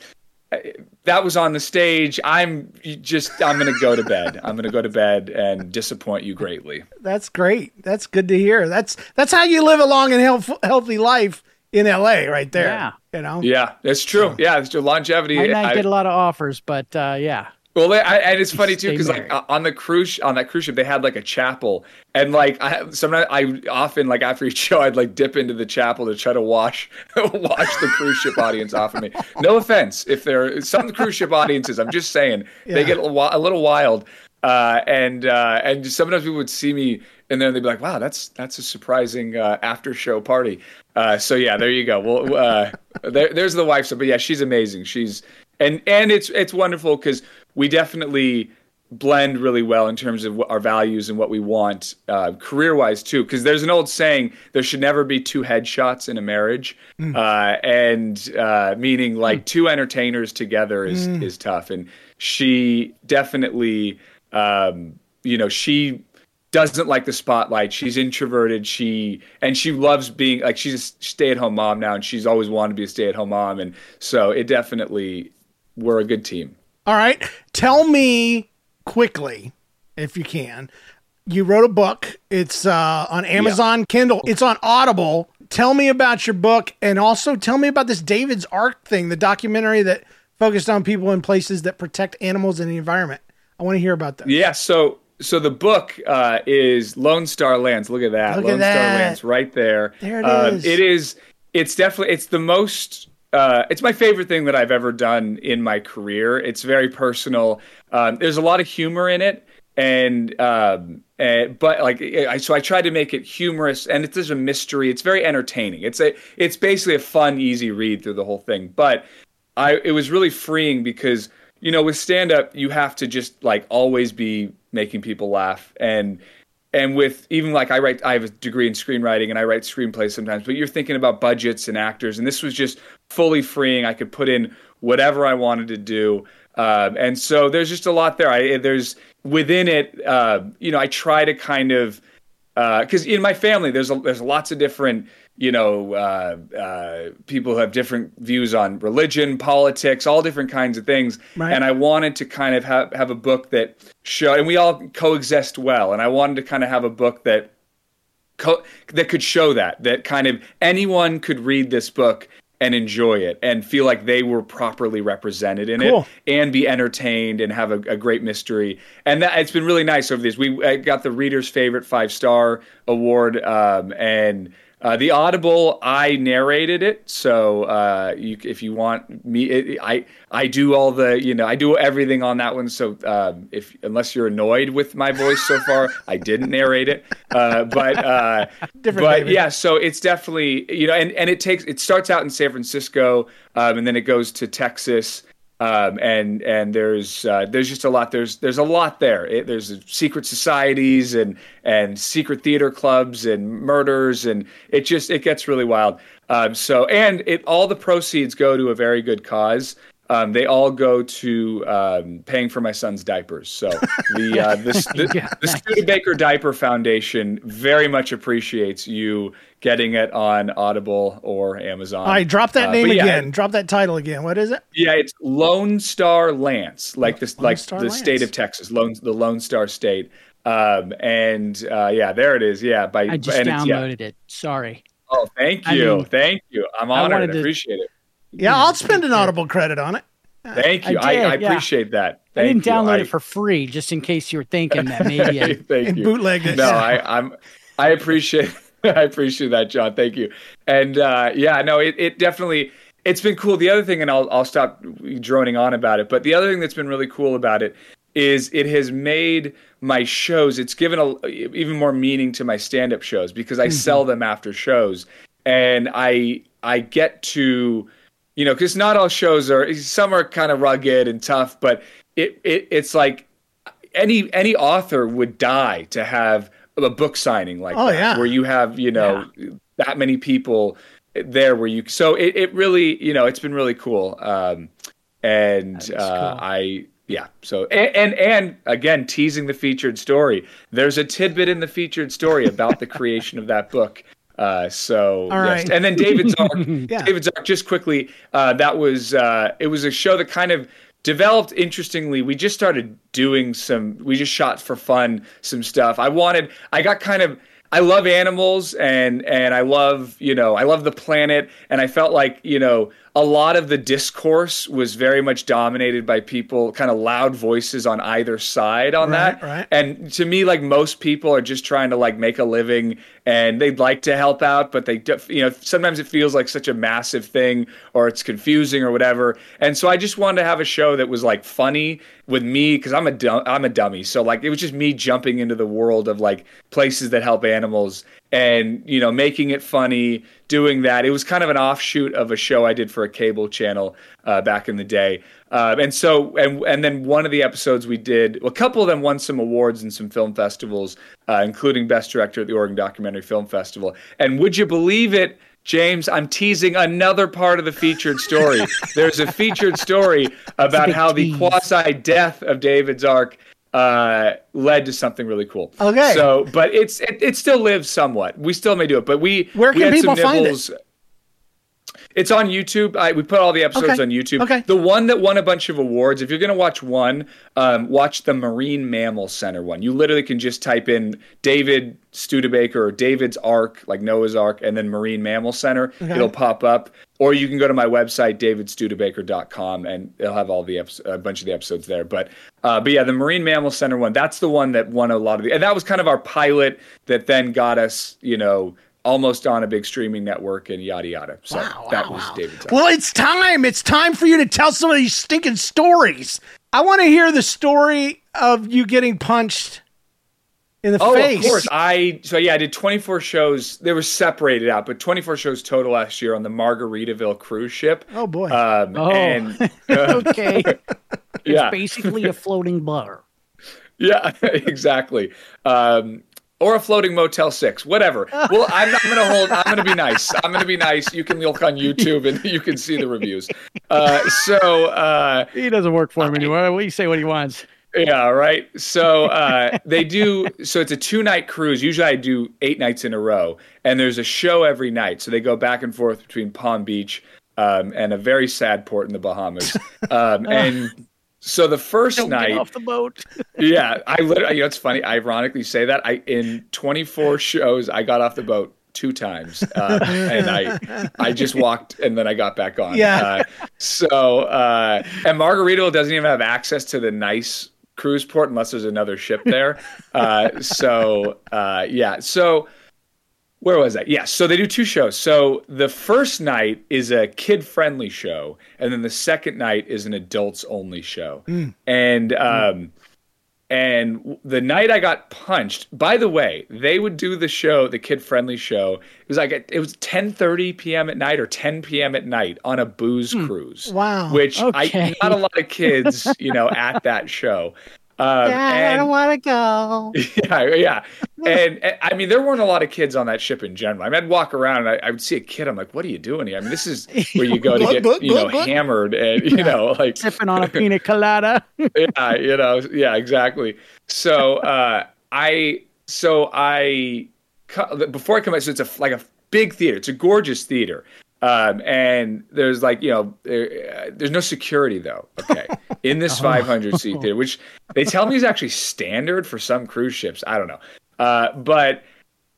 that was on the stage. I'm just, I'm gonna go to bed. I'm gonna go to bed and disappoint you greatly. That's great. That's good to hear. That's that's how you live a long and health, healthy life in LA, right there. Yeah. You know. Yeah, that's true. So. Yeah, it's true. Longevity. I might I, get a lot of offers, but uh, yeah. Well, I, and it's funny too because like on the cruise on that cruise ship they had like a chapel and like I sometimes I often like after each show I'd like dip into the chapel to try to wash [LAUGHS] wash the cruise ship audience off of me. No offense if there are some cruise ship audiences I'm just saying they get a, a little wild uh, and uh, and sometimes people would see me and then they'd be like wow that's that's a surprising uh, after show party. Uh, so yeah, there you go. Well, uh, there, there's the wife. So, but yeah, she's amazing. She's and and it's it's wonderful because we definitely blend really well in terms of our values and what we want uh, career wise too. Because there's an old saying: there should never be two headshots in a marriage, uh, and uh, meaning like two entertainers together is is tough. And she definitely, um, you know, she doesn't like the spotlight. She's introverted. She and she loves being like she's a stay at home mom now, and she's always wanted to be a stay at home mom. And so it definitely we're a good team. All right. Tell me quickly, if you can. You wrote a book. It's uh, on Amazon Kindle. It's on Audible. Tell me about your book and also tell me about this David's Ark thing, the documentary that focused on people in places that protect animals and the environment. I want to hear about that. Yeah. So so the book uh, is Lone Star Lance. Look at that. Look at Lone that. Star Lance right there. There it Uh, is. It is. It's definitely. It's the most. Uh, it's my favorite thing that I've ever done in my career. It's very personal. Um, there's a lot of humor in it, and um, eh, but like I, so I tried to make it humorous, and it's just a mystery. It's very entertaining. It's a. It's basically a fun, easy read through the whole thing. But I it was really freeing because you know with stand up you have to just like always be making people laugh and and with even like I write I have a degree in screenwriting and I write screenplays sometimes but you're thinking about budgets and actors and this was just fully freeing. I could put in whatever I wanted to do. Um, and so there's just a lot there. I there's within it uh, you know I try to kind of because in my family there's a, there's lots of different you know uh, uh, people who have different views on religion politics all different kinds of things Right. and i wanted to kind of have, have a book that showed and we all coexist well and i wanted to kind of have a book that co- that could show that that kind of anyone could read this book and enjoy it and feel like they were properly represented in Cool. it and be entertained and have a, a great mystery. And that it's been really nice over these. We uh, got the reader's favorite five star award, um, and uh, the Audible. I narrated it, so uh, you, if you want me, it, I I do all the you know I do everything on that one. So um, if unless you're annoyed with my voice so far, [LAUGHS] I didn't narrate it. Uh, but uh, [LAUGHS] Different but yeah, so it's definitely you know, and and it takes it starts out in San Francisco, um, and then it goes to Texas, um, and and there's uh, there's just a lot there's there's a lot there. It, there's secret societies and and secret theater clubs and murders, and it just it gets really wild. Um, so and it all the proceeds go to a very good cause. Um, they all go to um, paying for my son's diapers. So [LAUGHS] the uh, the, the, Yeah, the Studebaker Diaper Foundation very much appreciates you getting it on Audible or Amazon. All right, drop that Uh, name yeah, again. Drop that title again. What is it? Yeah, it's Lone Star Lance, like this, Lone like Star the Lance. state of Texas, Lone, the Lone Star State. Um, and uh, yeah, there it is. Yeah, by I just and it's- yeah. downloaded it. Sorry. Oh, thank I you, mean, thank you. I'm I honored. I, wanted to- appreciate it. Yeah, I'll spend an Audible credit on it. Thank you. I I, did, I, yeah. appreciate that. I didn't you. download I- it for free, just in case you were thinking that [LAUGHS] maybe. I, Thank you. bootlegged it. No, I, I'm. I appreciate. [LAUGHS] I appreciate that, John. Thank you. And uh, yeah, no, it, it definitely. It's been cool. The other thing, and I'll I'll stop droning on about it. But the other thing that's been really cool about it is it has made my shows. It's given a even more meaning to my stand up shows because I sell them after shows, and I I get to you know, because not all shows are. Some are kind of rugged and tough, but it, it it's like any any author would die to have a book signing like Oh, that, yeah. where you have you know that many people there where you. So it, it really you know it's been really cool, um, and uh, cool. I. Yeah. So and, and and again teasing the featured story. There's a tidbit in the featured story about the creation of that book. Uh, so All yes. right. and then David's Ark. [LAUGHS] Yeah. David's Ark. Just quickly, uh, that was uh, it was a show that kind of developed interestingly. We just started doing some. We just shot for fun some stuff. I wanted. I got kind of. I love animals and and I love you know I love the planet and I felt like you know a lot of the discourse was very much dominated by people, kind of loud voices on either side on Right, that. right. And to me, like most people are just trying to like make a living and they'd like to help out, but they, you know, sometimes it feels like such a massive thing or it's confusing or whatever. And so I just wanted to have a show that was like funny with me because I'm a dum- I'm a dummy. So like it was just me jumping into the world of like places that help animals and you know making it funny, doing that. It was kind of an offshoot of a show I did for a cable channel uh, back in the day. Uh, and so and and then one of the episodes we did, well, a couple of them won some awards and some film festivals, uh, including Best Director at the Oregon Documentary Film Festival. And would you believe it? James, I'm teasing another part of the featured story. [LAUGHS] There's a featured story about how the quasi death of David's Ark uh, led to something really cool. Okay. So, but it's it, it still lives somewhat. We still may do it, but we Where we can some people find it? It's on YouTube. I, we put all the episodes Okay. on YouTube. Okay. The one that won a bunch of awards. If you're going to watch one, um, watch the Marine Mammal Center one. You literally can just type in David Studebaker or David's Ark, like Noah's Ark, and then Marine Mammal Center. Okay. It'll pop up. Or you can go to my website, davidstudebaker.com, and it'll have all the eps- a bunch of the episodes there. But uh, but yeah, the Marine Mammal Center one. That's the one that won a lot of the, and that was kind of our pilot that then got us, you know, almost on a big streaming network and yada yada. So Wow, that wow, was wow. David's. Well, it's time. It's time for you to tell some of these stinking stories. I want to hear the story of you getting punched in the Oh, face. of course. I so yeah, I did 24 shows. They were separated out, but 24 shows total last year on the Margaritaville cruise ship. Oh boy. Um, Oh. and [LAUGHS] Okay. [LAUGHS] yeah, Basically a floating bar. yeah, [LAUGHS] exactly. Um, or a floating Motel Six, whatever. Well, I'm not going to hold. I'm going to be nice. I'm going to be nice. You can look on YouTube and you can see the reviews. Uh, so. Uh, He doesn't work for him anymore. What do you say what he wants? Yeah, right. So [LAUGHS] uh, they do. So it's a two night cruise. Usually I do eight nights in a row, and there's a show every night. So they go back and forth between Palm Beach um, and a very sad port in the Bahamas. [LAUGHS] Um, and so the 1st Don't night, get off the boat. [LAUGHS] yeah, I literally. You know, it's funny. I ironically say that I in 24 shows I got off the boat two times, uh, and I I just walked and then I got back on. Yeah. Uh, so uh, and Margaritaville doesn't even have access to the nice cruise port unless there's another ship there. [LAUGHS] Uh, so uh, yeah, so. Where was that? Yeah, so they do two shows. So the first night is a kid-friendly show, and then the second night is an adults-only show. And um, and the night I got punched, by the way, they would do the show, the kid-friendly show. It was like it was 10:30 p.m. at night or 10 p.m. at night on a booze cruise. Wow. Which Okay. I not a lot of kids, you know, at that show. [LAUGHS] Um, and- I don't want to go. [LAUGHS] yeah, yeah. And, and, I mean, there weren't a lot of kids on that ship in general. I mean, I'd walk around and I, I would see a kid. I'm like, what are you doing here? I mean, this is [LAUGHS] where you go to get, glug, you know, glug. hammered and, [LAUGHS] you know, like, Sipping on a [LAUGHS] pina colada. yeah, you know, yeah, exactly. So, uh, I, so I, before I come out, so it's a, like a big theater. It's a gorgeous theater. Um, and there's like, you know, there, uh, there's no security though. Okay. In this 500 seat theater, which they tell me is actually standard for some cruise ships. I don't know. Uh, but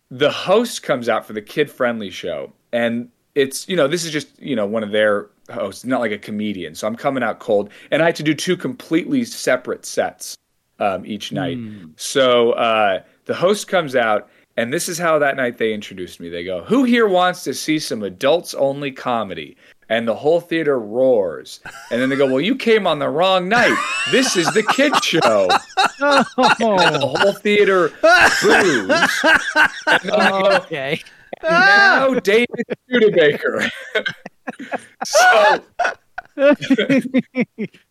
the host comes out for the kid friendly show and it's you know this is just you know one of their hosts not like a comedian. So i'm coming out cold and i had to do two completely separate sets um, each night. So uh, the host comes out and this is how that night they introduced me. They go who here wants to see some adults only comedy and the whole theater roars and then they go well you came on the wrong night this is the kid show [LAUGHS] and the whole theater boos and then I go, oh, okay. now David Studebaker. [LAUGHS] so [LAUGHS]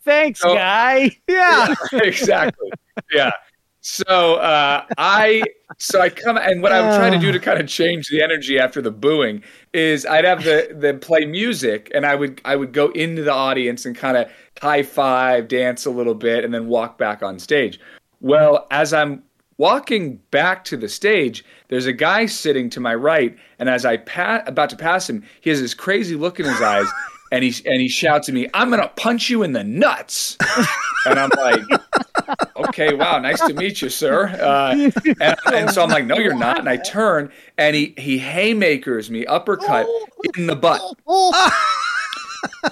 Thanks, So- guy. yeah. exactly, yeah. So uh, I so I come and what I would try to do to kind of change the energy after the booing is I'd have the the play music and I would I would go into the audience and kind of high five, dance a little bit, and then walk back on stage. Well, as I'm walking back to the stage, there's a guy sitting to my right, and as I pa- about to pass him, he has this crazy look in his eyes, and he and he shouts at me, "I'm gonna punch you in the nuts," and I'm like. Okay, wow, nice to meet you, sir. Uh, [LAUGHS] and, and so I'm like, no, you're not. And I turn, and he he haymakers me uppercut in the butt.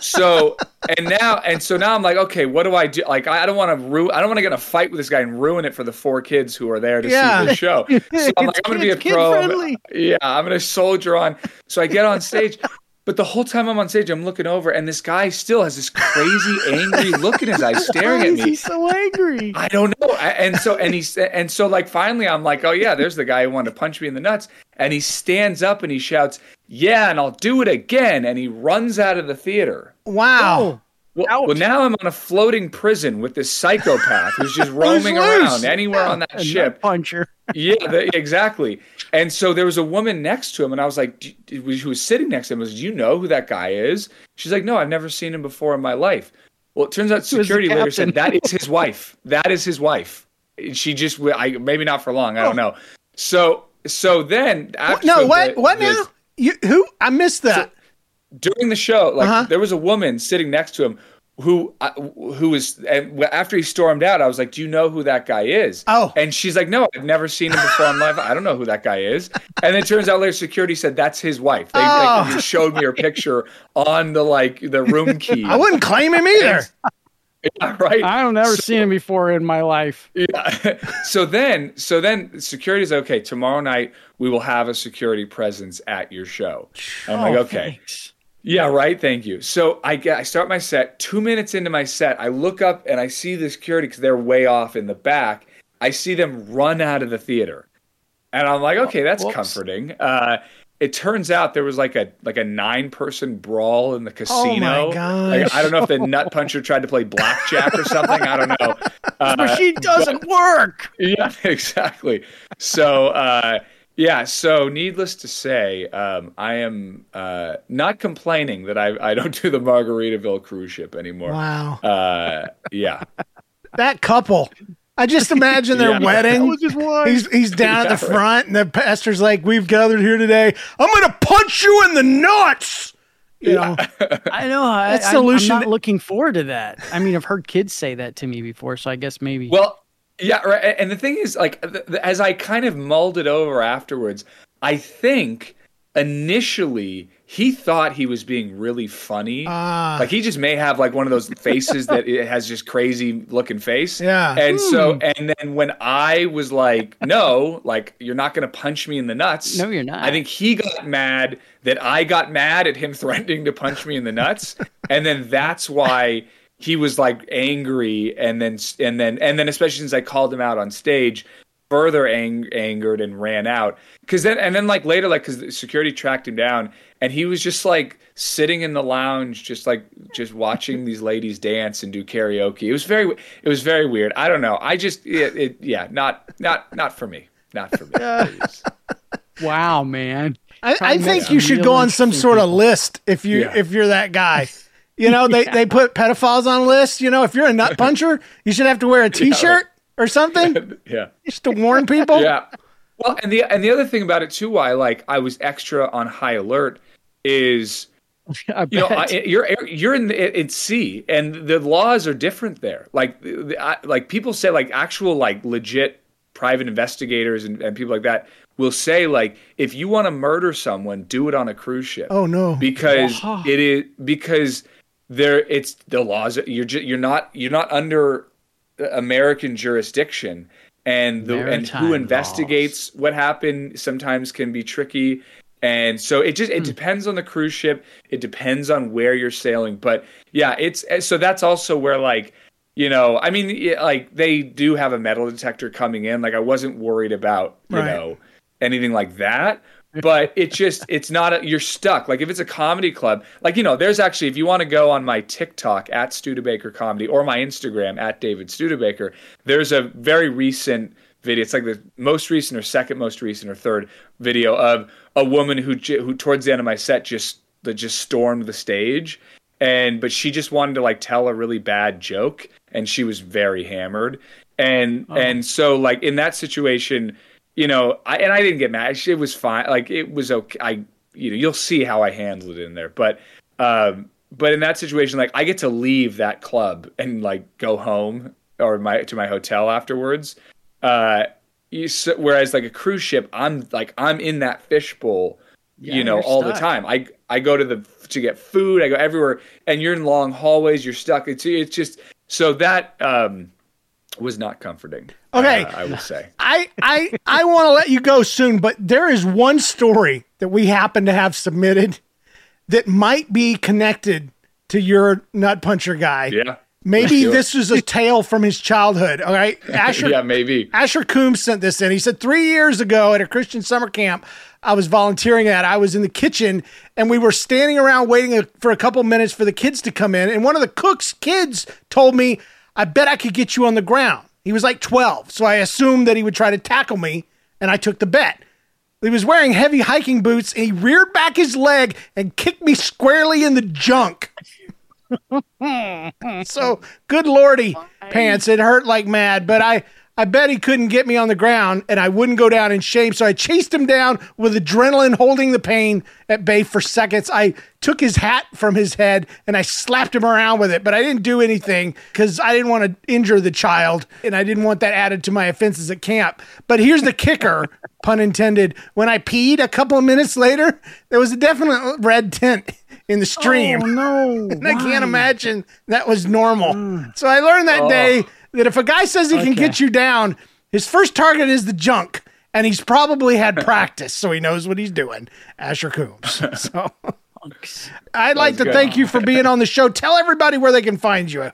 so and now and so now I'm like, okay, what do I do? Like, I, I don't want to ruin. I don't want to get in a fight with this guy and ruin it for the four kids who are there to Yeah. see the show. [LAUGHS] So I'm like, I'm gonna be a pro. kid-friendly. Yeah, I'm gonna soldier on. So I get on stage. But the whole time I'm on stage, I'm looking over, and this guy still has this crazy, angry look in his eyes, [LAUGHS] staring Why at is me. he so angry? I don't know. I- And so and he's and so like finally I'm like, oh yeah, there's the guy who wanted to punch me in the nuts. And he stands up and he shouts, Yeah, and I'll do it again. And he runs out of the theater. Wow. Oh. Well, well now I'm on a floating prison with this psychopath who's just [LAUGHS] roaming around anywhere on that ship. puncher. [LAUGHS] Yeah, the, exactly. And so there was a woman next to him, and I was like, "D- d- who was sitting next to him, I was, do you know who that guy is? She's like, no, I've never seen him before in my life. Well, it turns out the security later said that is his [LAUGHS] wife. That is his wife. She just, I maybe not for long. I don't oh. know. So, so then after no, so what? the- what the- now? You who? I missed that. During the show, like Uh-huh. there was a woman sitting next to him who uh, who was and after he stormed out, I was like, "Do you know who that guy is?" Oh. and she's like, "No, I've never seen him before in life. I don't know who that guy is." And it turns out later, security said that's his wife. They Oh. like, showed me her picture on the like the room [LAUGHS] key. I wouldn't claim him either. [LAUGHS] Yeah, right. I don't never seen him before in my life. Yeah. [LAUGHS] so then, so then, security is okay. Tomorrow night we will have a security presence at your show. I'm like, Oh, okay. thanks. Yeah, right. Thank you. So I get, I start my set. Two minutes into my set, I look up and I see the security because they're way off in the back. I see them run out of the theater, and I'm like, okay, that's Whoops. comforting. Uh, it turns out there was like a like a nine person brawl in the casino. Like, gosh. I don't know if the nut puncher tried to play blackjack or something. I don't know. [LAUGHS] Uh, Machine doesn't work. [LAUGHS] yeah, [LAUGHS] exactly. So, uh, yeah. So, needless to say, um, I am uh, not complaining that I, I don't do the Margaritaville cruise ship anymore. Wow. Uh, yeah. [LAUGHS] That couple. I just imagine their [LAUGHS] Yeah. wedding. his. He's he's down Yeah, at the right. front, and the pastor's like, "We've gathered here today. I'm gonna punch you in the nuts." You know, [LAUGHS] I know. I, That I, solution- I'm not looking forward to that. I mean, I've heard kids say that to me before, so I guess maybe. Well, yeah, right. And the thing is, like, th- th- as I kind of mulled it over afterwards, I think initially he thought he was being really funny. Ah. like he just may have like one of those faces that it has just crazy looking face. Yeah. And so, and then when I was like, no, like you're not going to punch me in the nuts. No, you're not. I think he got mad that I got mad at him [LAUGHS] threatening to punch me in the nuts, and then that's why he was like angry, and then and then and then especially since I called him out on stage, further ang- angered and ran out. Because then and then like later, like because security tracked him down, and he was just like sitting in the lounge, just like just watching these ladies dance and do karaoke. It was very it was very weird. I don't know. I just it, it yeah, not not not for me. Not for me. please. [LAUGHS] wow, man. I, I think you some should go on some interesting sort of list if you Yeah. if you're that guy. [LAUGHS] You know, they, they put pedophiles on lists. You know, if you're a nut puncher, you should have to wear a [LAUGHS] T-shirt or something [LAUGHS] yeah. just to warn people. [LAUGHS] yeah. Well, and the and the other thing about it too, why like I was extra on high alert is you know I, you're you're in the, at sea and the laws are different there. Like the, I, like people say like actual like legit private investigators and, and people like that will say like if you want to murder someone, do it on a cruise ship Oh no. because Wow. it is because there it's the laws you're ju- you're not you're not under American jurisdiction. And the and who investigates what happened sometimes can be tricky. And so it just it hmm. depends on the cruise ship. It depends on where you're sailing. But yeah it's so that's also where like you know i mean like they do have a metal detector coming in. Like i wasn't worried about you Right. know anything like that but it just it's not a, you're stuck. Like if it's a comedy club like you know there's actually if you want to go on my tiktok at studebaker comedy or my instagram at david studebaker there's a very recent video it's like the most recent or second most recent or third video of a woman who who towards the end of my set just that just stormed the stage. And but she just wanted to like tell a really bad joke and she was very hammered. And oh. and so like in that situation you know I, and i didn't get mad it was fine like it was okay i you know you'll see how i handled it in there but um but in that situation like i get to leave that club and like go home or my to my hotel afterwards uh you, s- whereas like a cruise ship i'm like i'm in that fishbowl Yeah, you know, all the time. I I go to the to get food. I go everywhere, and you're in long hallways. You're stuck. It's it's just so that um was not comforting. Okay. uh, I would say. [LAUGHS] I I I want to let you go soon, but there is one story that we happen to have submitted that might be connected to your nut puncher guy. Yeah. Maybe this is a tale from his childhood. All right, [LAUGHS] Asher. yeah, maybe. Asher Coombs sent this in. He said three years ago at a Christian summer camp I was volunteering at, I was in the kitchen and we were standing around waiting for a couple minutes for the kids to come in. And one of the cook's kids told me, I bet I could get you on the ground. He was like 12. So I assumed that he would try to tackle me and I took the bet. He was wearing heavy hiking boots and he reared back his leg and kicked me squarely in the junk. [LAUGHS] so good lordy pants it hurt like mad but i i bet he couldn't get me on the ground and i wouldn't go down in shame so i chased him down with adrenaline holding the pain at bay for seconds. I took his hat from his head and i slapped him around with it but i didn't do anything because i didn't want to injure the child and i didn't want that added to my offenses at camp. But here's the kicker [LAUGHS] pun intended. When i peed a couple of minutes later there was a definite red tint in the stream. Oh no! [LAUGHS] and I can't imagine that was normal. Mm. So I learned that oh. day that if a guy says he can get you down, his first target is the junk. And he's probably had [LAUGHS] practice, so he knows what he's doing. Asher Coombs. [LAUGHS] So I'd like to good. thank you for [LAUGHS] being on the show. Tell everybody where they can find you.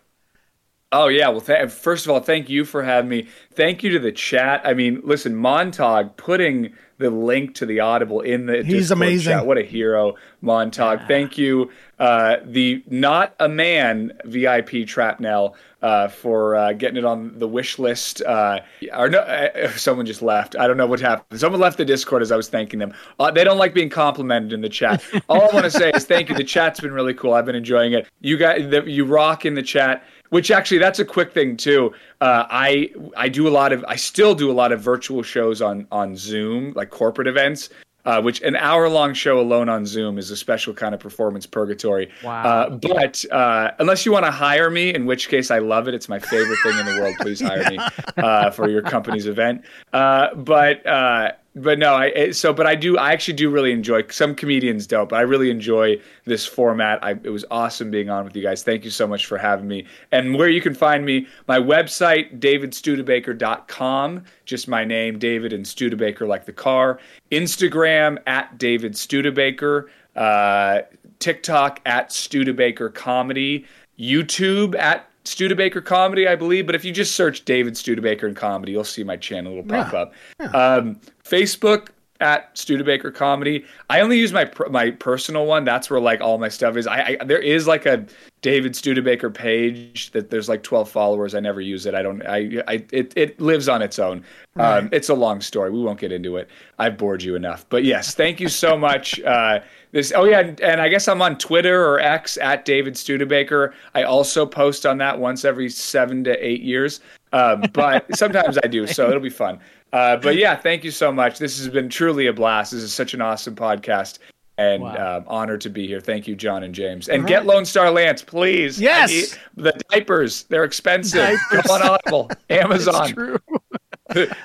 Oh yeah, well, th- first of all, thank you for having me. Thank you to the chat. I mean, listen, Montag putting the link to the Audible in the He's Discord amazing. Chat. What a hero, Montag. Thank you, uh, the not a man VIP Trapnell uh, for uh, getting it on the wish list. Uh, or no, uh, someone just left. I don't know what happened. Someone left the Discord as I was thanking them. Uh, they don't like being complimented in the chat. [LAUGHS] All I want to say is thank you. The chat's been really cool. I've been enjoying it. You guys, the, you rock in the chat. Which actually, that's a quick thing too. Uh, I I do a lot of I still do a lot of virtual shows on on Zoom, like corporate events. Uh, which an hour long show alone on Zoom is a special kind of performance purgatory. Wow. Uh, but uh, unless you want to hire me, in which case I love it. It's my favorite thing in the world. Please hire me [LAUGHS] uh, for your company's event. Uh, but uh, but no, I so but I do I actually do really enjoy. Some comedians don't, but I really enjoy this format. I, it was awesome being on with you guys. Thank you so much for having me. And where you can find me, my website davidstudebaker.com, just my name, David and Studebaker like the car. Instagram at David Studebaker. Uh, TikTok at Studebaker Comedy. YouTube at Studebaker Comedy, I believe. But if you just search David Studebaker and Comedy, you'll see my channel. It'll pop up. Um, Facebook at Studebaker Comedy. I only use my my personal one. That's where like all my stuff is. I, I there is like a David Studebaker page that there's like 12 followers. I never use it. I don't. I. I it it lives on its own. Um, it's a long story. We won't get into it. I've bored you enough. But yes, thank you so much. Uh, this. Oh yeah, and, and I guess I'm on Twitter or X at David Studebaker. I also post on that once every seven to eight years. Um, but [LAUGHS] sometimes I do, so it'll be fun. Uh, but yeah, thank you so much. This has been truly a blast. This is such an awesome podcast. And um, honored to be here. Thank you, John and James. And get Lone Star Lance, please. Yes. the diapers, they're expensive. Go on Audible, [LAUGHS] Amazon. [LAUGHS]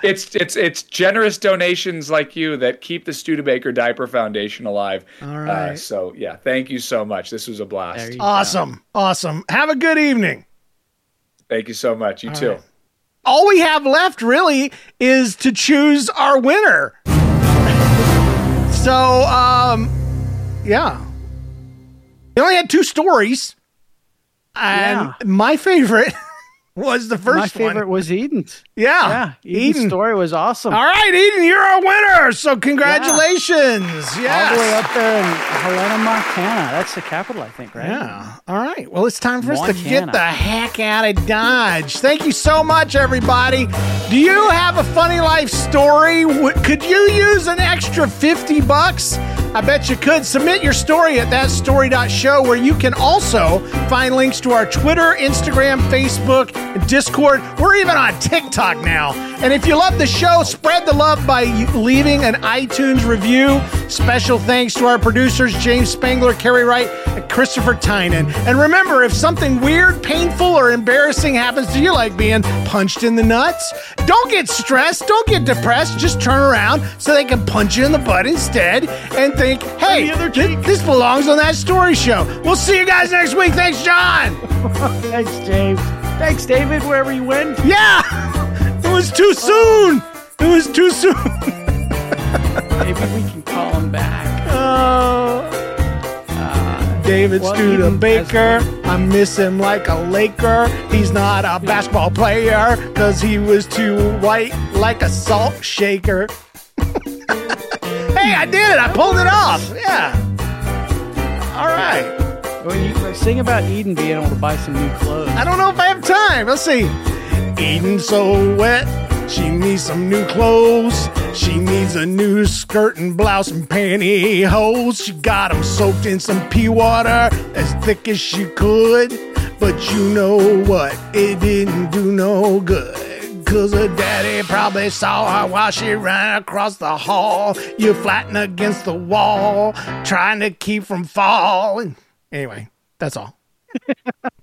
It's it's it's generous donations like you that keep the Studebaker Diaper Foundation alive. All Uh, so yeah, thank you so much. This was a blast. Awesome. Awesome. Have a good evening. Thank you so much. You All too. right. All we have left really is to choose our winner. So, um, yeah. We only had two stories. And my favorite [LAUGHS] was the first My favorite one. was Eden's. Yeah. Yeah, Eden's Eden. story was awesome. All right, Eden, you're our winner. So congratulations. Yes. All the way up there in Helena, Montana. That's the capital, I think, right? Yeah. All right. Well, it's time for us to get the heck out of Dodge. Thank you so much, everybody. Do you have a funny life story? Could you use an extra 50 bucks? I bet you could. Submit your story at thatstory.show, where you can also find links to our Twitter, Instagram, Facebook, and Discord. We're even on TikTok. Talk now. And if you love the show, spread the love by leaving an iTunes review. Special thanks to our producers, James Spangler, Kerry Wright, and Christopher Tynan. And remember, if something weird, painful, or embarrassing happens to you, like being punched in the nuts, don't get stressed, don't get depressed, just turn around so they can punch you in the butt instead and think, hey, th- this belongs on that story show. We'll see you guys next week. Thanks, John. [LAUGHS] Thanks, James. Thanks, David, wherever you went. Yeah, [LAUGHS] was too soon. It was too soon. [LAUGHS] Maybe we can call him back. Uh, David well, Studebaker. I miss him like a Laker. He's not a basketball player because he was too white like a salt shaker. [LAUGHS] hey, I did it. I pulled it off. Yeah. All right. Well, you sing about Eden being able to buy some new clothes. I don't know if I have time. Let's see. Eden so wet, she needs some new clothes. She needs a new skirt and blouse and pantyhose. She got them soaked in some pea water as thick as she could. But you know what? It didn't do no good. Cause her daddy probably saw her while she ran across the hall. You flatten against the wall, trying to keep from falling. Anyway, that's all. [LAUGHS]